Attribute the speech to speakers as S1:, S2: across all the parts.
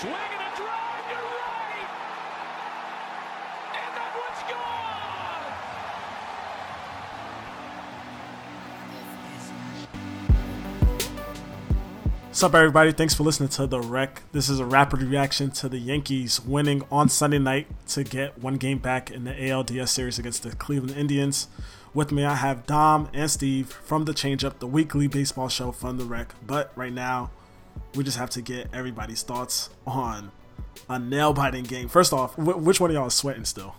S1: Swing and a drive to right. And that one's gone.
S2: What's up, everybody? Thanks for listening to The Wreck. This is a rapid reaction to the Yankees winning on Sunday night to get one game back in the ALDS series against the Cleveland Indians. With me, I have Dom and Steve from The Change Up, the weekly baseball show from The Wreck. But right now, we just have to get everybody's thoughts on a nail biting game. First off, wh- which one of y'all is sweating still?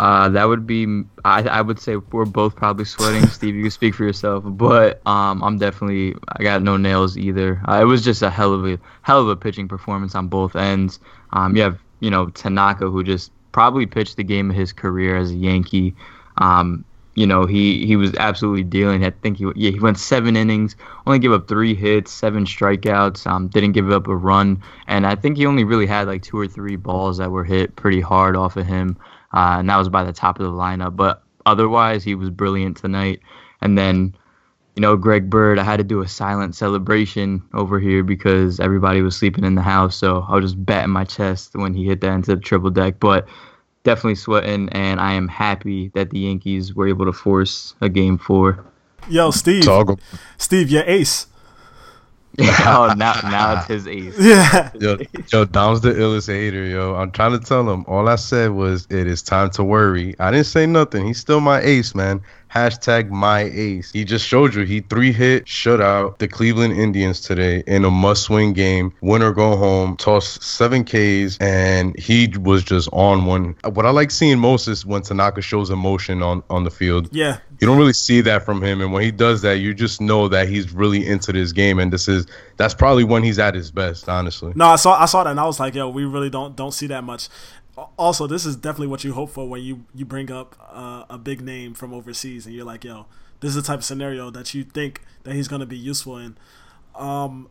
S3: Uh, that would be. I, I would say we're both probably sweating. Steve, you can speak for yourself, but um, I'm definitely. I got no nails either. Uh, it was just a hell of a hell of a pitching performance on both ends. Um, you have you know Tanaka who just probably pitched the game of his career as a Yankee. Um, you know he he was absolutely dealing. I think he yeah he went seven innings, only gave up three hits, seven strikeouts. Um, didn't give up a run, and I think he only really had like two or three balls that were hit pretty hard off of him uh, and that was by the top of the lineup. But otherwise, he was brilliant tonight. And then, you know, Greg Bird, I had to do a silent celebration over here because everybody was sleeping in the house. So I was just batting my chest when he hit that into the triple deck. But definitely sweating, and I am happy that the Yankees were able to force a game four.
S2: Yo, Steve.
S4: Toggle.
S2: Steve, your ace.
S3: oh, now now it's his ace.
S2: Yeah.
S4: Yo, yo, Dom's the illest hater, yo. I'm trying to tell him. All I said was it is time to worry. I didn't say nothing. He's still my ace, man. Hashtag my ace. He just showed you he three hit shutout the Cleveland Indians today in a must win game. Win or go home. Tossed seven Ks and he was just on one. What I like seeing most is when Tanaka shows emotion on on the field.
S2: Yeah.
S4: You don't really see that from him, and when he does that, you just know that he's really into this game, and this is that's probably when he's at his best, honestly.
S2: No, I saw I saw that and I was like, yo, we really don't don't see that much. Also, this is definitely what you hope for when you you bring up uh, a big name from overseas and you're like, yo, this is the type of scenario that you think that he's going to be useful in. Um,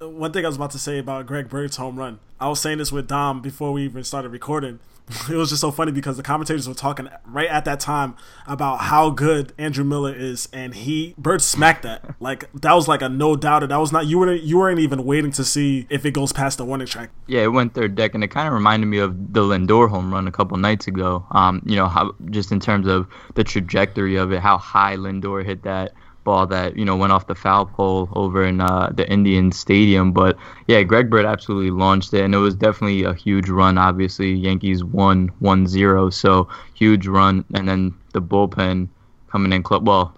S2: one thing I was about to say about Greg Bird's home run, I was saying this with Dom before we even started recording. It was just so funny because the commentators were talking right at that time about how good Andrew Miller is, and he Bird smacked that like that was like a no doubter. That was not you weren't you weren't even waiting to see if it goes past the warning track.
S3: Yeah, it went third deck, and it kind of reminded me of the Lindor home run a couple nights ago. Um, you know, how just in terms of the trajectory of it, how high Lindor hit that ball that you know went off the foul pole over in uh, the Indian Stadium. But yeah, Greg Bird absolutely launched it, and it was definitely a huge run. Obviously, Yankees won 1-0, so huge run, and then the bullpen coming in clutch. Well,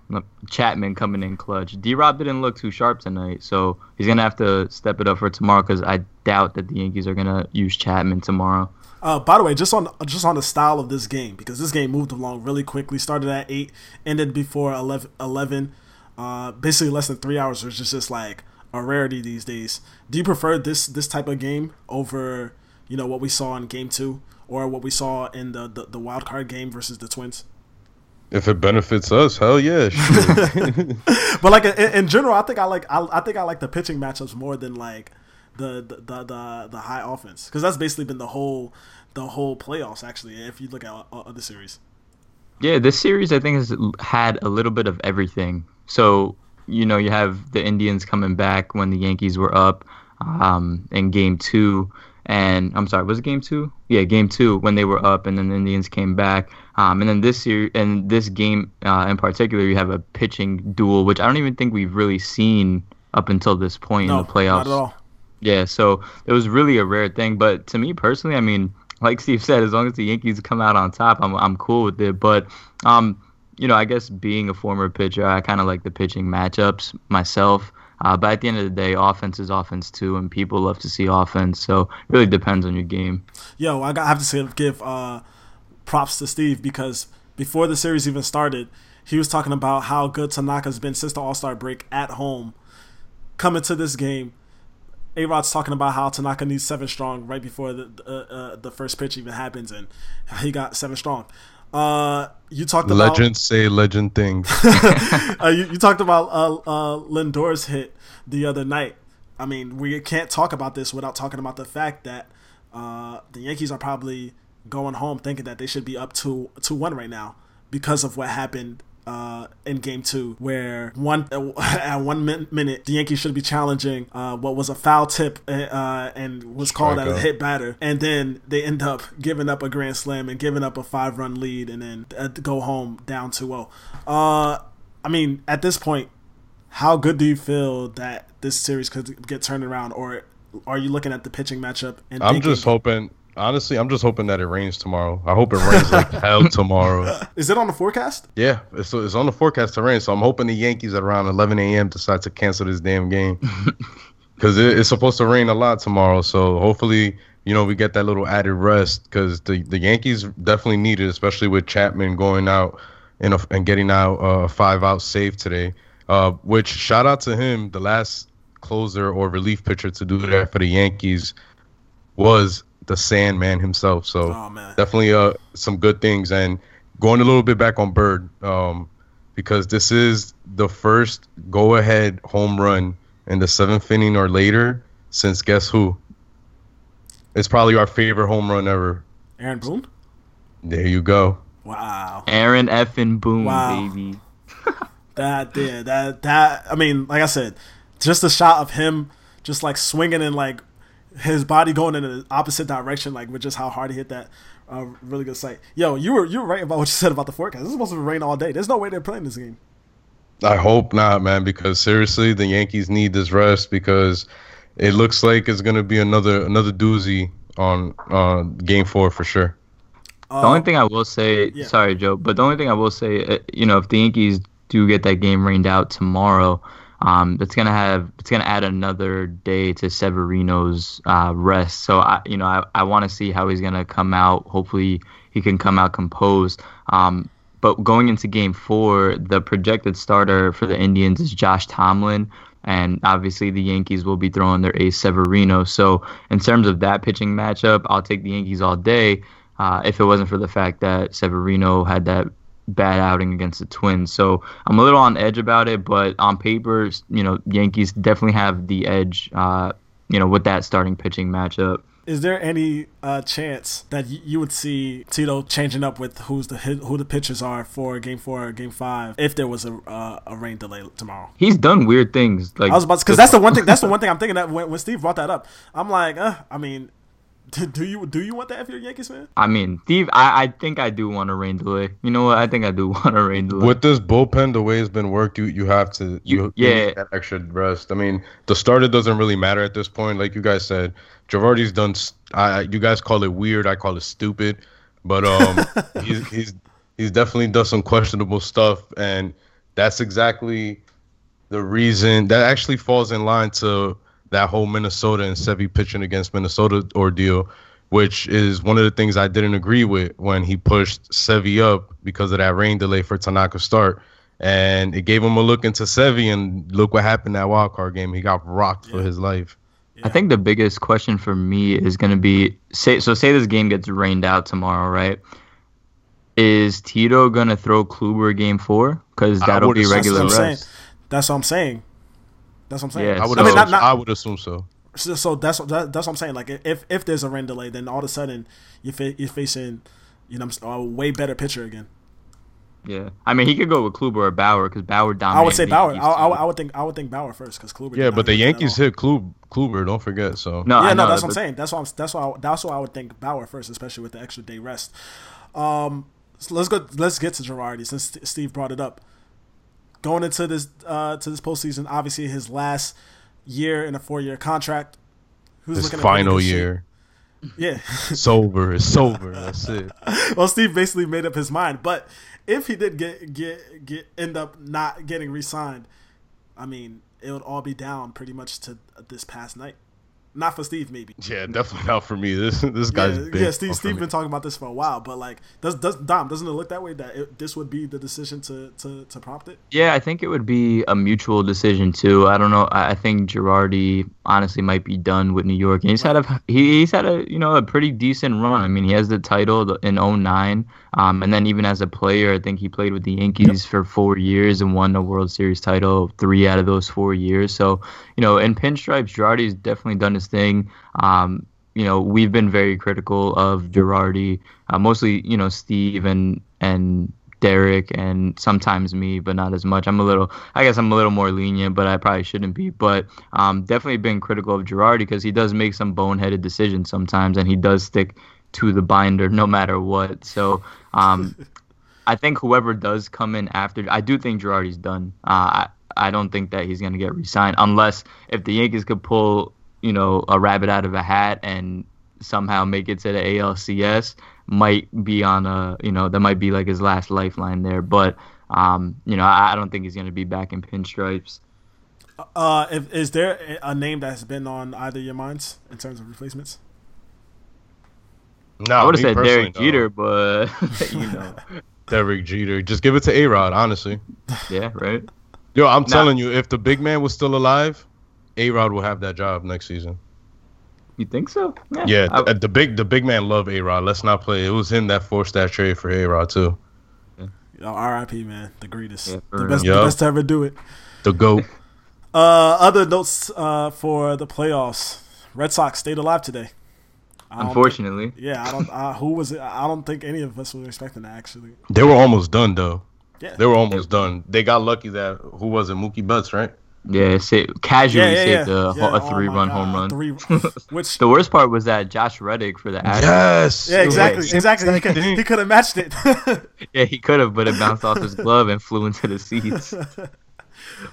S3: Chapman coming in clutch. D. Rob didn't look too sharp tonight, so he's gonna have to step it up for tomorrow because I doubt that the Yankees are gonna use Chapman tomorrow.
S2: Uh, by the way, just on just on the style of this game, because this game moved along really quickly. Started at eight, ended before 11. 11 uh, basically less than three hours, which is just like a rarity these days. Do you prefer this this type of game over you know what we saw in Game Two or what we saw in the the, the wild card game versus the Twins?
S4: If it benefits us, hell yeah.
S2: but like in, in, general, I think I like I, I think I like the pitching matchups more than like the the the the, the high offense because that's basically been the whole the whole playoffs actually. If you look at other series.
S3: Yeah, this series I think has had a little bit of everything. So you know you have the Indians coming back when the Yankees were up um, in Game Two, and I'm sorry, was it Game Two? Yeah, Game Two when they were up, and then the Indians came back. Um, and then this year, and this game uh, in particular, you have a pitching duel, which I don't even think we've really seen up until this point
S2: no,
S3: in the playoffs.
S2: Not at all.
S3: Yeah, so it was really a rare thing. But to me personally, I mean, like Steve said, as long as the Yankees come out on top, I'm I'm cool with it. But um, you know, I guess being a former pitcher, I kind of like the pitching matchups myself. Uh, but at the end of the day, offense is offense too, and people love to see offense. So it really depends on your game.
S2: Yo, I have to give uh, props to Steve because before the series even started, he was talking about how good Tanaka's been since the All Star break at home. Coming to this game, A Rod's talking about how Tanaka needs seven strong right before the uh, the first pitch even happens, and he got seven strong. Uh, you talked about
S4: legends say legend things.
S2: uh, you, you, talked about uh, uh, Lindor's hit the other night. I mean, we can't talk about this without talking about the fact that uh, the Yankees are probably going home thinking that they should be up to two one right now because of what happened uh, in game two, where one at one min- minute the Yankees should be challenging uh, what was a foul tip uh, and was called as a hit batter, and then they end up giving up a grand slam and giving up a five run lead, and then uh, go home down 2-0. Uh, I mean, at this point, how good do you feel that this series could get turned around, or are you looking at the pitching matchup and
S4: I'm
S2: thinking-
S4: just hoping. Honestly, I'm just hoping that it rains tomorrow. I hope it rains like hell tomorrow.
S2: Is it on the forecast?
S4: Yeah, it's, it's on the forecast to rain, so I'm hoping the Yankees at around 11 a.m. decide to cancel this damn game because it, it's supposed to rain a lot tomorrow. So hopefully, you know, we get that little added rest because the the Yankees definitely need it, especially with Chapman going out and and getting out a five out save today. Uh, which shout out to him, the last closer or relief pitcher to do that for the Yankees was the Sandman himself. So
S2: Oh man,
S4: definitely uh some good things and going a little bit back on Bird um because this is the first go ahead home run in the seventh inning or later since guess who it's probably our favorite home run ever
S2: Aaron Boone.
S4: there you go
S2: Wow.
S3: Aaron effing Boone,
S2: Wow.
S3: baby.
S2: That yeah, that that I mean, like I said, just the shot of him just like swinging and like his body going in the opposite direction, like with just how hard he hit that. Uh, really good sight. Yo, you were you were right about what you said about the forecast. This is supposed to rain all day. There's no way they're playing this game.
S4: I hope not man because seriously the Yankees need this rest because it looks like it's gonna be another another doozy on uh game four for sure
S3: The only thing I will say,
S2: Uh, yeah.
S3: sorry, Joe, but the only thing I will say, uh, you know, if the Yankees do get that game rained out tomorrow, um, it's gonna have it's gonna add another day to Severino's uh, rest. So I, you know, I, I want to see how he's gonna come out. Hopefully, he can come out composed. Um, but going into Game Four, the projected starter for the Indians is Josh Tomlin. And obviously, the Yankees will be throwing their ace Severino. So, in terms of that pitching matchup, I'll take the Yankees all day uh, if it wasn't for the fact that Severino had that bad outing against the Twins. So I'm a little on edge about it, but on paper, you know, Yankees definitely have the edge, uh, you know, with that starting pitching matchup.
S2: Is there any uh, chance that y- you would see Tito changing up with who's the hit, who the pitchers are for Game Four or Game Five if there was a uh, a rain delay tomorrow?
S3: He's done weird things. Like
S2: I was about because that's the one thing. That's the one thing I'm thinking that when, when Steve brought that up, I'm like, uh, I mean, do, do you do you want that if you're a Yankees fan?
S3: I mean, Steve, I, I think I do want a rain delay. You know what? I think I do want a rain delay.
S4: with this bullpen, the way it's been worked, you you have to you, you
S3: yeah.
S4: need that extra rest. I mean, the starter doesn't really matter at this point. Like you guys said, Girardi's done. s- I you guys call it weird. I call it stupid, but um, he's he's he's definitely done some questionable stuff, and that's exactly the reason that actually falls in line to that whole Minnesota and Sevy pitching against Minnesota ordeal, which is one of the things I didn't agree with when he pushed Sevy up because of that rain delay for Tanaka's start. And it gave him a look into Sevy, and look what happened that wild card game. He got rocked for his life.
S3: I think the biggest question for me is going to be say so say this game gets rained out tomorrow, right? Is Tito going to throw Kluber game 4 cuz that'll
S4: would
S3: be regular
S2: That's
S3: rest.
S2: saying. That's what I'm saying. That's what I'm saying.
S3: Yeah,
S4: I would
S2: I mean,
S4: assume,
S2: not, not,
S4: I would assume so.
S2: So, so that's that, that's what I'm saying. Like if if there's a rain delay, then all of a sudden you fa- you're facing, you know, a way better pitcher again.
S3: Yeah. I mean, he could go with Kluber or Bauer cuz Bauer dominated.
S2: I would say Bauer. I, I. I would think I would think Bauer first because Kluber.
S4: Yeah, but the Yankees hit Klub, Kluber. Don't forget. So
S3: No,
S2: Yeah,
S3: I
S2: no,
S3: know,
S2: that's what I'm saying. That's what I'm, that's why I, that's why I would think Bauer first, especially with the extra day rest. Um, so let's go. Let's get to Girardi since St- Steve brought it up. Going into this uh to this postseason, obviously his last year in a four year contract. Who's
S4: his
S2: looking
S4: final
S2: this shit?
S4: year,
S2: Yeah.
S4: sober, is sober. That's it.
S2: well, Steve basically made up his mind. But if he did get get get end up not getting re-signed, I mean, it would all be down pretty much to this past night. Not for Steve, maybe.
S4: Yeah, definitely not for me. This this guy's
S2: yeah,
S4: big.
S2: yeah, Steve.
S4: for
S2: Steve been talking about this for a while, but like, does does Dom doesn't it look that way that it, this would be the decision to to to prompt it?
S3: Yeah, I think it would be a mutual decision too. I don't know. I I think Girardi honestly might be done with New York. And he's had a he, he's had a you know a pretty decent run. I mean, he has the title in 09. Um, and then even as a player, I think he played with the Yankees for four years and won the World Series title three out of those four years. So you know, in pinstripes, Girardi's definitely done his thing. Um, you know, we've been very critical of Girardi, uh, mostly you know Steve and and Derek and sometimes me, but not as much. I'm a little, I guess I'm a little more lenient, but I probably shouldn't be. But um, definitely been critical of Girardi because he does make some boneheaded decisions sometimes, and he does stick to the binder no matter what. So um, I think whoever does come in after, I do think Girardi's done. Uh, I, I don't think that he's going to get re-signed unless if the Yankees could pull, you know, a rabbit out of a hat and somehow make it to the ALCS might be on a you know that might be like his last lifeline there but um you know I, I don't think he's going to be back in pinstripes
S2: Uh, if, is there a name that's been on either of your minds in terms of replacements?
S4: No,
S3: I would have said Derek
S4: no.
S3: Jeter but you know
S4: Derek Jeter. Just give it to A Rod, honestly.
S3: yeah right
S4: Yo, I'm
S3: Nah.
S4: telling you, if the big man was still alive, A Rod will have that job next season.
S3: you think so
S4: Yeah,
S3: I-
S4: the big the big man loved A Rod. Let's not play. It was him that forced that trade for A Rod too.
S2: Yo, R.I.P. Man, the greatest,
S3: Yeah,
S2: the
S3: real.
S2: best, the best to ever do it.
S4: The goat.
S2: Uh, other notes uh, for the playoffs: Red Sox stayed alive today.
S3: Unfortunately
S2: think- yeah, I don't. Uh, who was it? I don't think any of us were expecting that. Actually,
S4: they were almost done though.
S2: yeah,
S4: They were almost done. They got lucky that who was it? Mookie Betts, right?
S3: Yeah sa- casually
S2: yeah, yeah, yeah.
S3: saved a,
S2: Yeah,
S3: a
S2: oh
S3: three
S2: my
S3: run
S2: God,
S3: home run
S2: Three, which
S3: the worst part was that Josh Reddick for the Astros
S4: Yes.
S2: yeah, exactly,
S4: Same
S2: exactly. He could, he could have matched it.
S3: Yeah, he could have, but it bounced off his glove and flew into the seats.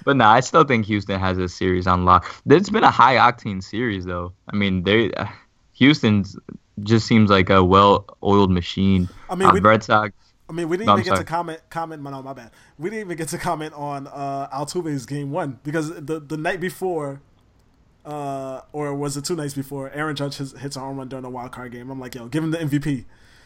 S3: But no, I still think Houston has this series on lock. It's been a high octane series, though. I mean, they uh, Houston's just seems like a well-oiled machine.
S2: I mean,
S3: Uh,
S2: we-
S3: Red Sox.
S2: I mean, we didn't
S3: No, I'm
S2: even get to comment. Comment, no, my bad. We didn't even get to comment on uh, Altuve's game one because the the night before, uh, or was it two nights before? Aaron Judge his, hits a home run during the wild card game. I'm like, yo, give him the MVP.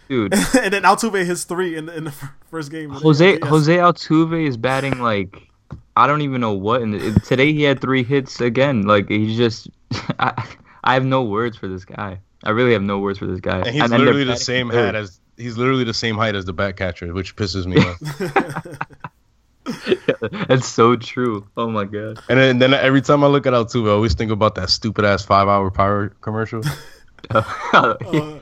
S3: Dude,
S2: and then Altuve hits three in the, in the first game.
S3: Jose
S2: Yes.
S3: Jose Altuve is batting like I don't even know what. And today he had three hits again. Like he's just, I, I have no words for this guy. I really have no words for this guy.
S4: And he's
S3: then they're
S4: literally the same hat as he's literally the same height as the bat catcher, which pisses me off.
S3: That's so true. Oh my god.
S4: And then, then every time I look at Altuve, I always think about that stupid ass five hour power commercial.
S2: Uh,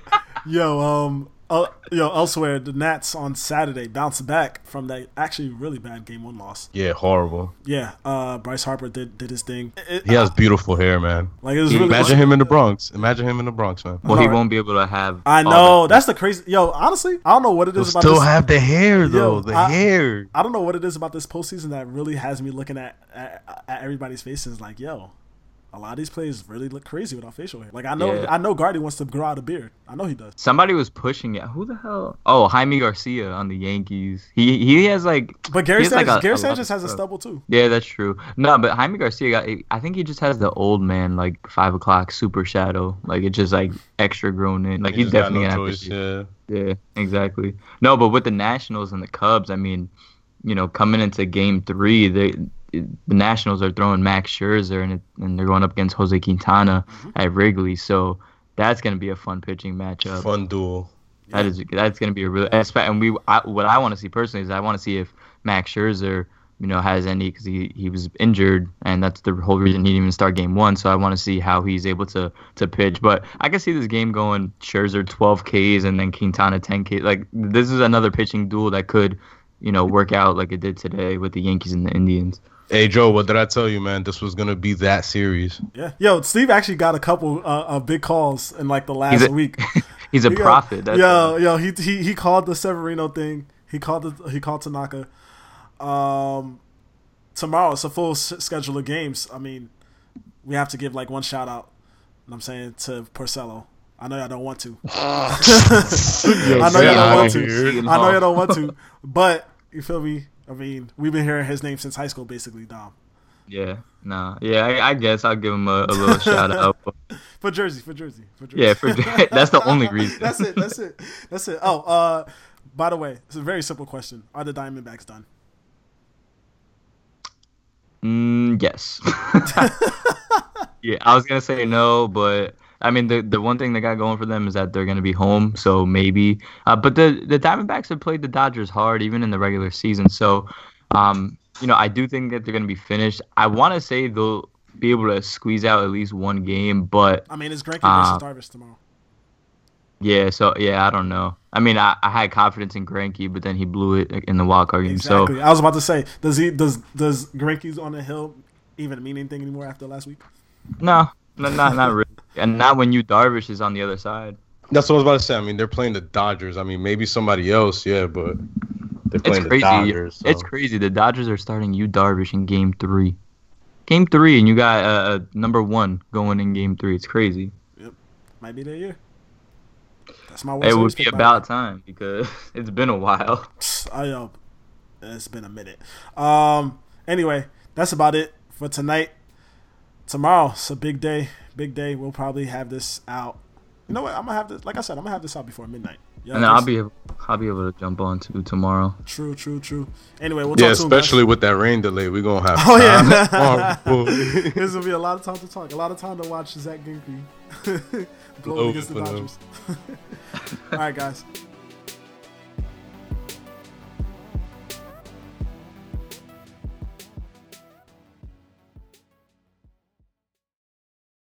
S2: yo, um, uh, yo, elsewhere, the Nats on Saturday bounced back from that actually really bad game one loss.
S4: Yeah, horrible.
S2: Yeah, uh, Bryce Harper did did his thing. It-
S4: He has beautiful hair, man.
S2: like it was really
S4: Imagine him in the Bronx. Imagine him in the Bronx, man.
S3: well, he
S2: Alright.
S3: won't be able to have.
S2: I know
S3: that.
S2: that's the crazy. Yo, honestly, I don't know what it is He'll about
S4: still
S2: this.
S4: have the hair though.
S2: Yo,
S4: the
S2: I-
S4: hair.
S2: I don't know what it is about this postseason that really has me looking at at, at everybody's faces like, yo, a lot of these players really look crazy without facial hair. Like I know,
S3: Yeah.
S2: I know, Gardy wants to grow out a beard. I know he does.
S3: Somebody was pushing it. Who the hell? Oh, Jaime Garcia on the Yankees. He he has like.
S2: But Gary
S3: he has, like,
S2: Sanchez,
S3: a-
S2: Gary
S3: a
S2: Sanchez
S3: of
S2: has a stubble too.
S3: Yeah, that's true. No, but Jaime Garcia got. I think he just has the old man like five o'clock super shadow. Like it's just like extra grown in. Like
S4: He
S3: he's
S4: just got
S3: definitely
S4: no choice. Yeah.
S3: Yeah, exactly. No, but with the Nationals and the Cubs, I mean, you know, coming into Game Three, they the Nationals are throwing Max Scherzer and it, and they're going up against Jose Quintana mm-hmm. at Wrigley, so that's going to be a fun pitching matchup.
S4: Fun duel.
S3: That is that's going to be a real and we I, what I want to see personally is I want to see if Max Scherzer you know has any because he, he was injured and that's the whole reason he didn't even start game one. So I want to see how he's able to to pitch. But I can see this game going Scherzer 12 Ks and then Quintana 10 Ks. Like this is another pitching duel that could you know work out like it did today with the Yankees and the Indians
S4: Hey Joe, what did I tell you, man? This was gonna be that series.
S2: Yeah, yo, Steve actually got a couple uh, uh, big calls in like the last
S3: He's a-
S2: week.
S3: he's a
S2: He
S3: prophet that's
S2: yo, yo, he, he he called the Severino thing. He called the he called Tanaka. Um, tomorrow it's a full s- schedule of games. I mean, we have to give like one shout out. You know I'm saying to Porcello. I know y'all don't want to. I know y'all don't want to.
S4: here.
S2: I know y'all don't want to. But you feel me? I mean, we've been hearing his name since high school, basically, Dom.
S3: yeah no yeah I, I guess I'll give him a, a little shout out
S2: For Jersey, for Jersey, for Jersey.
S3: yeah for that's the only reason
S2: that's it. That's it. That's it. Oh, uh, by the way, it's a very simple question. Are the Diamondbacks done?
S3: Mm, yes. yeah, I was gonna say no, but I mean the the one thing they got going for them is that they're gonna be home, so maybe. Uh, but the the Diamondbacks have played the Dodgers hard even in the regular season, so um, you know I do think that they're gonna be finished. I want to say they'll be able to squeeze out at least one game, but
S2: I mean, it's Greinke
S3: Uh,
S2: versus Darvish tomorrow.
S3: yeah, so yeah, I don't know. I mean, I, I had confidence in Greinke, but then he blew it in the wild card game.
S2: Exactly.
S3: So
S2: I was about to say, does he does does Greinke's on the hill even mean anything anymore after last week?
S3: no, no, not not really, and not when you Darvish is on the other side.
S4: That's what I was about to say. I mean, they're playing the Dodgers. I mean, maybe somebody else, yeah, but they're
S3: It's
S4: playing the. Dodgers. so-
S3: It's crazy. The Dodgers are starting you Darvish in Game Three. Game Three, and you got a, a number one going in Game Three. It's crazy.
S2: Yep, might be their year. That's my.
S3: It would be about time because it's been a while.
S2: I know. It's been a minute. Um. Anyway, that's about it for tonight. Tomorrow, it's a big day. Big day. We'll probably have this out. You know what? I'm gonna have this. Like I said, I'm gonna have this out before midnight. Yeah,
S3: And I'll be able, I'll be able to jump on to tomorrow.
S2: true, true, true. Anyway, we'll
S4: yeah,
S2: talk soon, guys.
S4: especially with that rain delay, we're gonna have.
S2: Oh
S4: time
S2: yeah.
S4: tomorrow.
S2: this will be a lot of time to talk. A lot of time to watch Zack Greinke blow
S4: Blow
S2: against the. Dodgers. All right, guys.